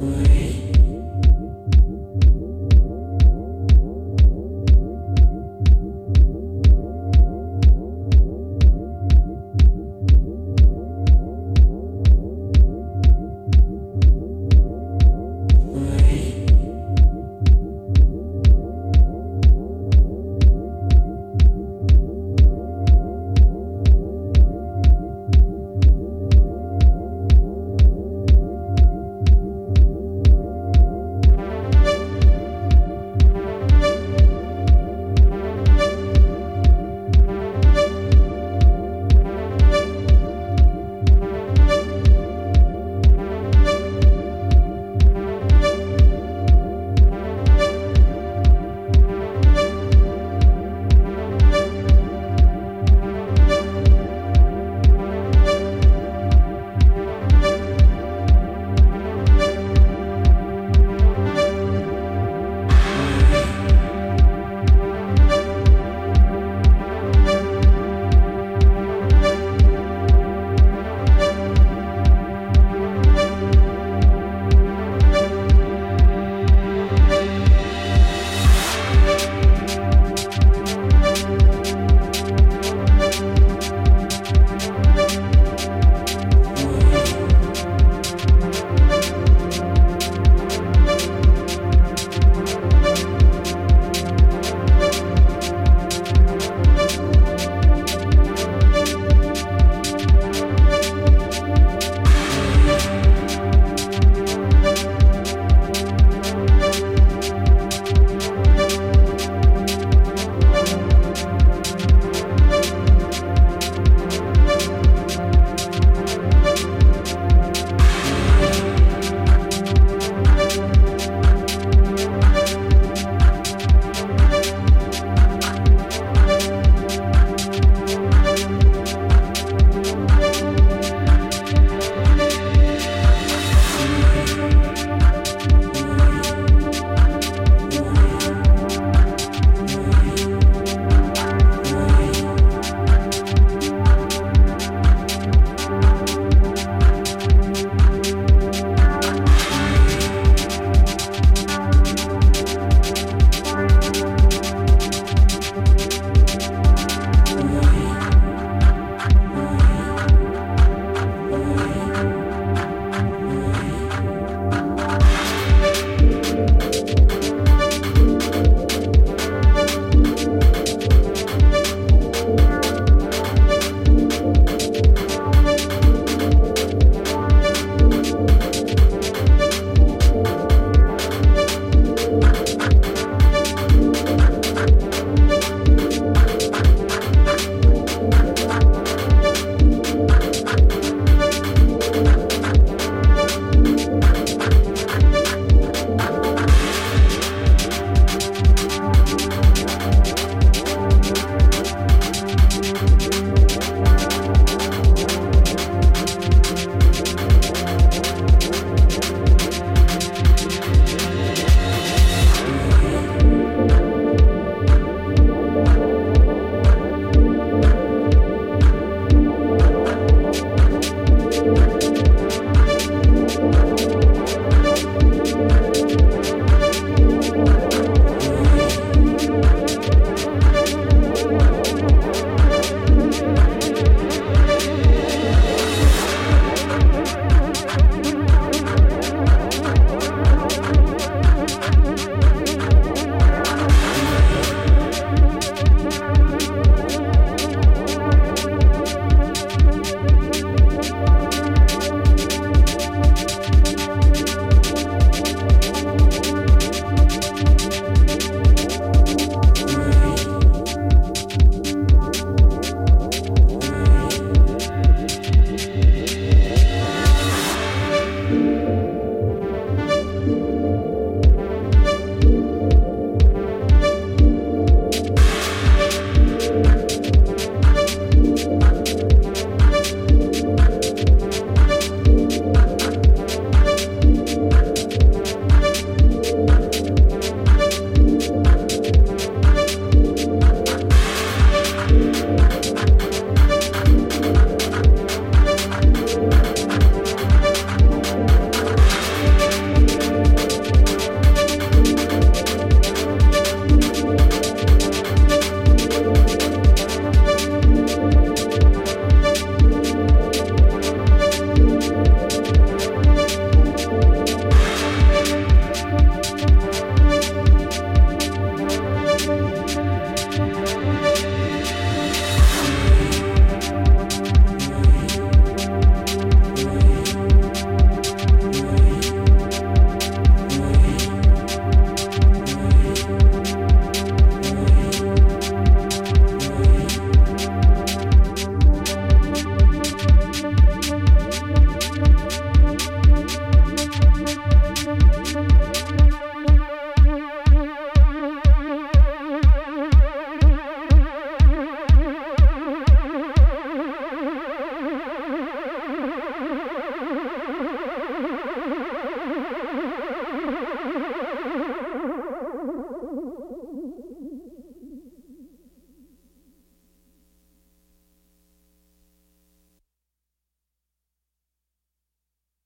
Wait.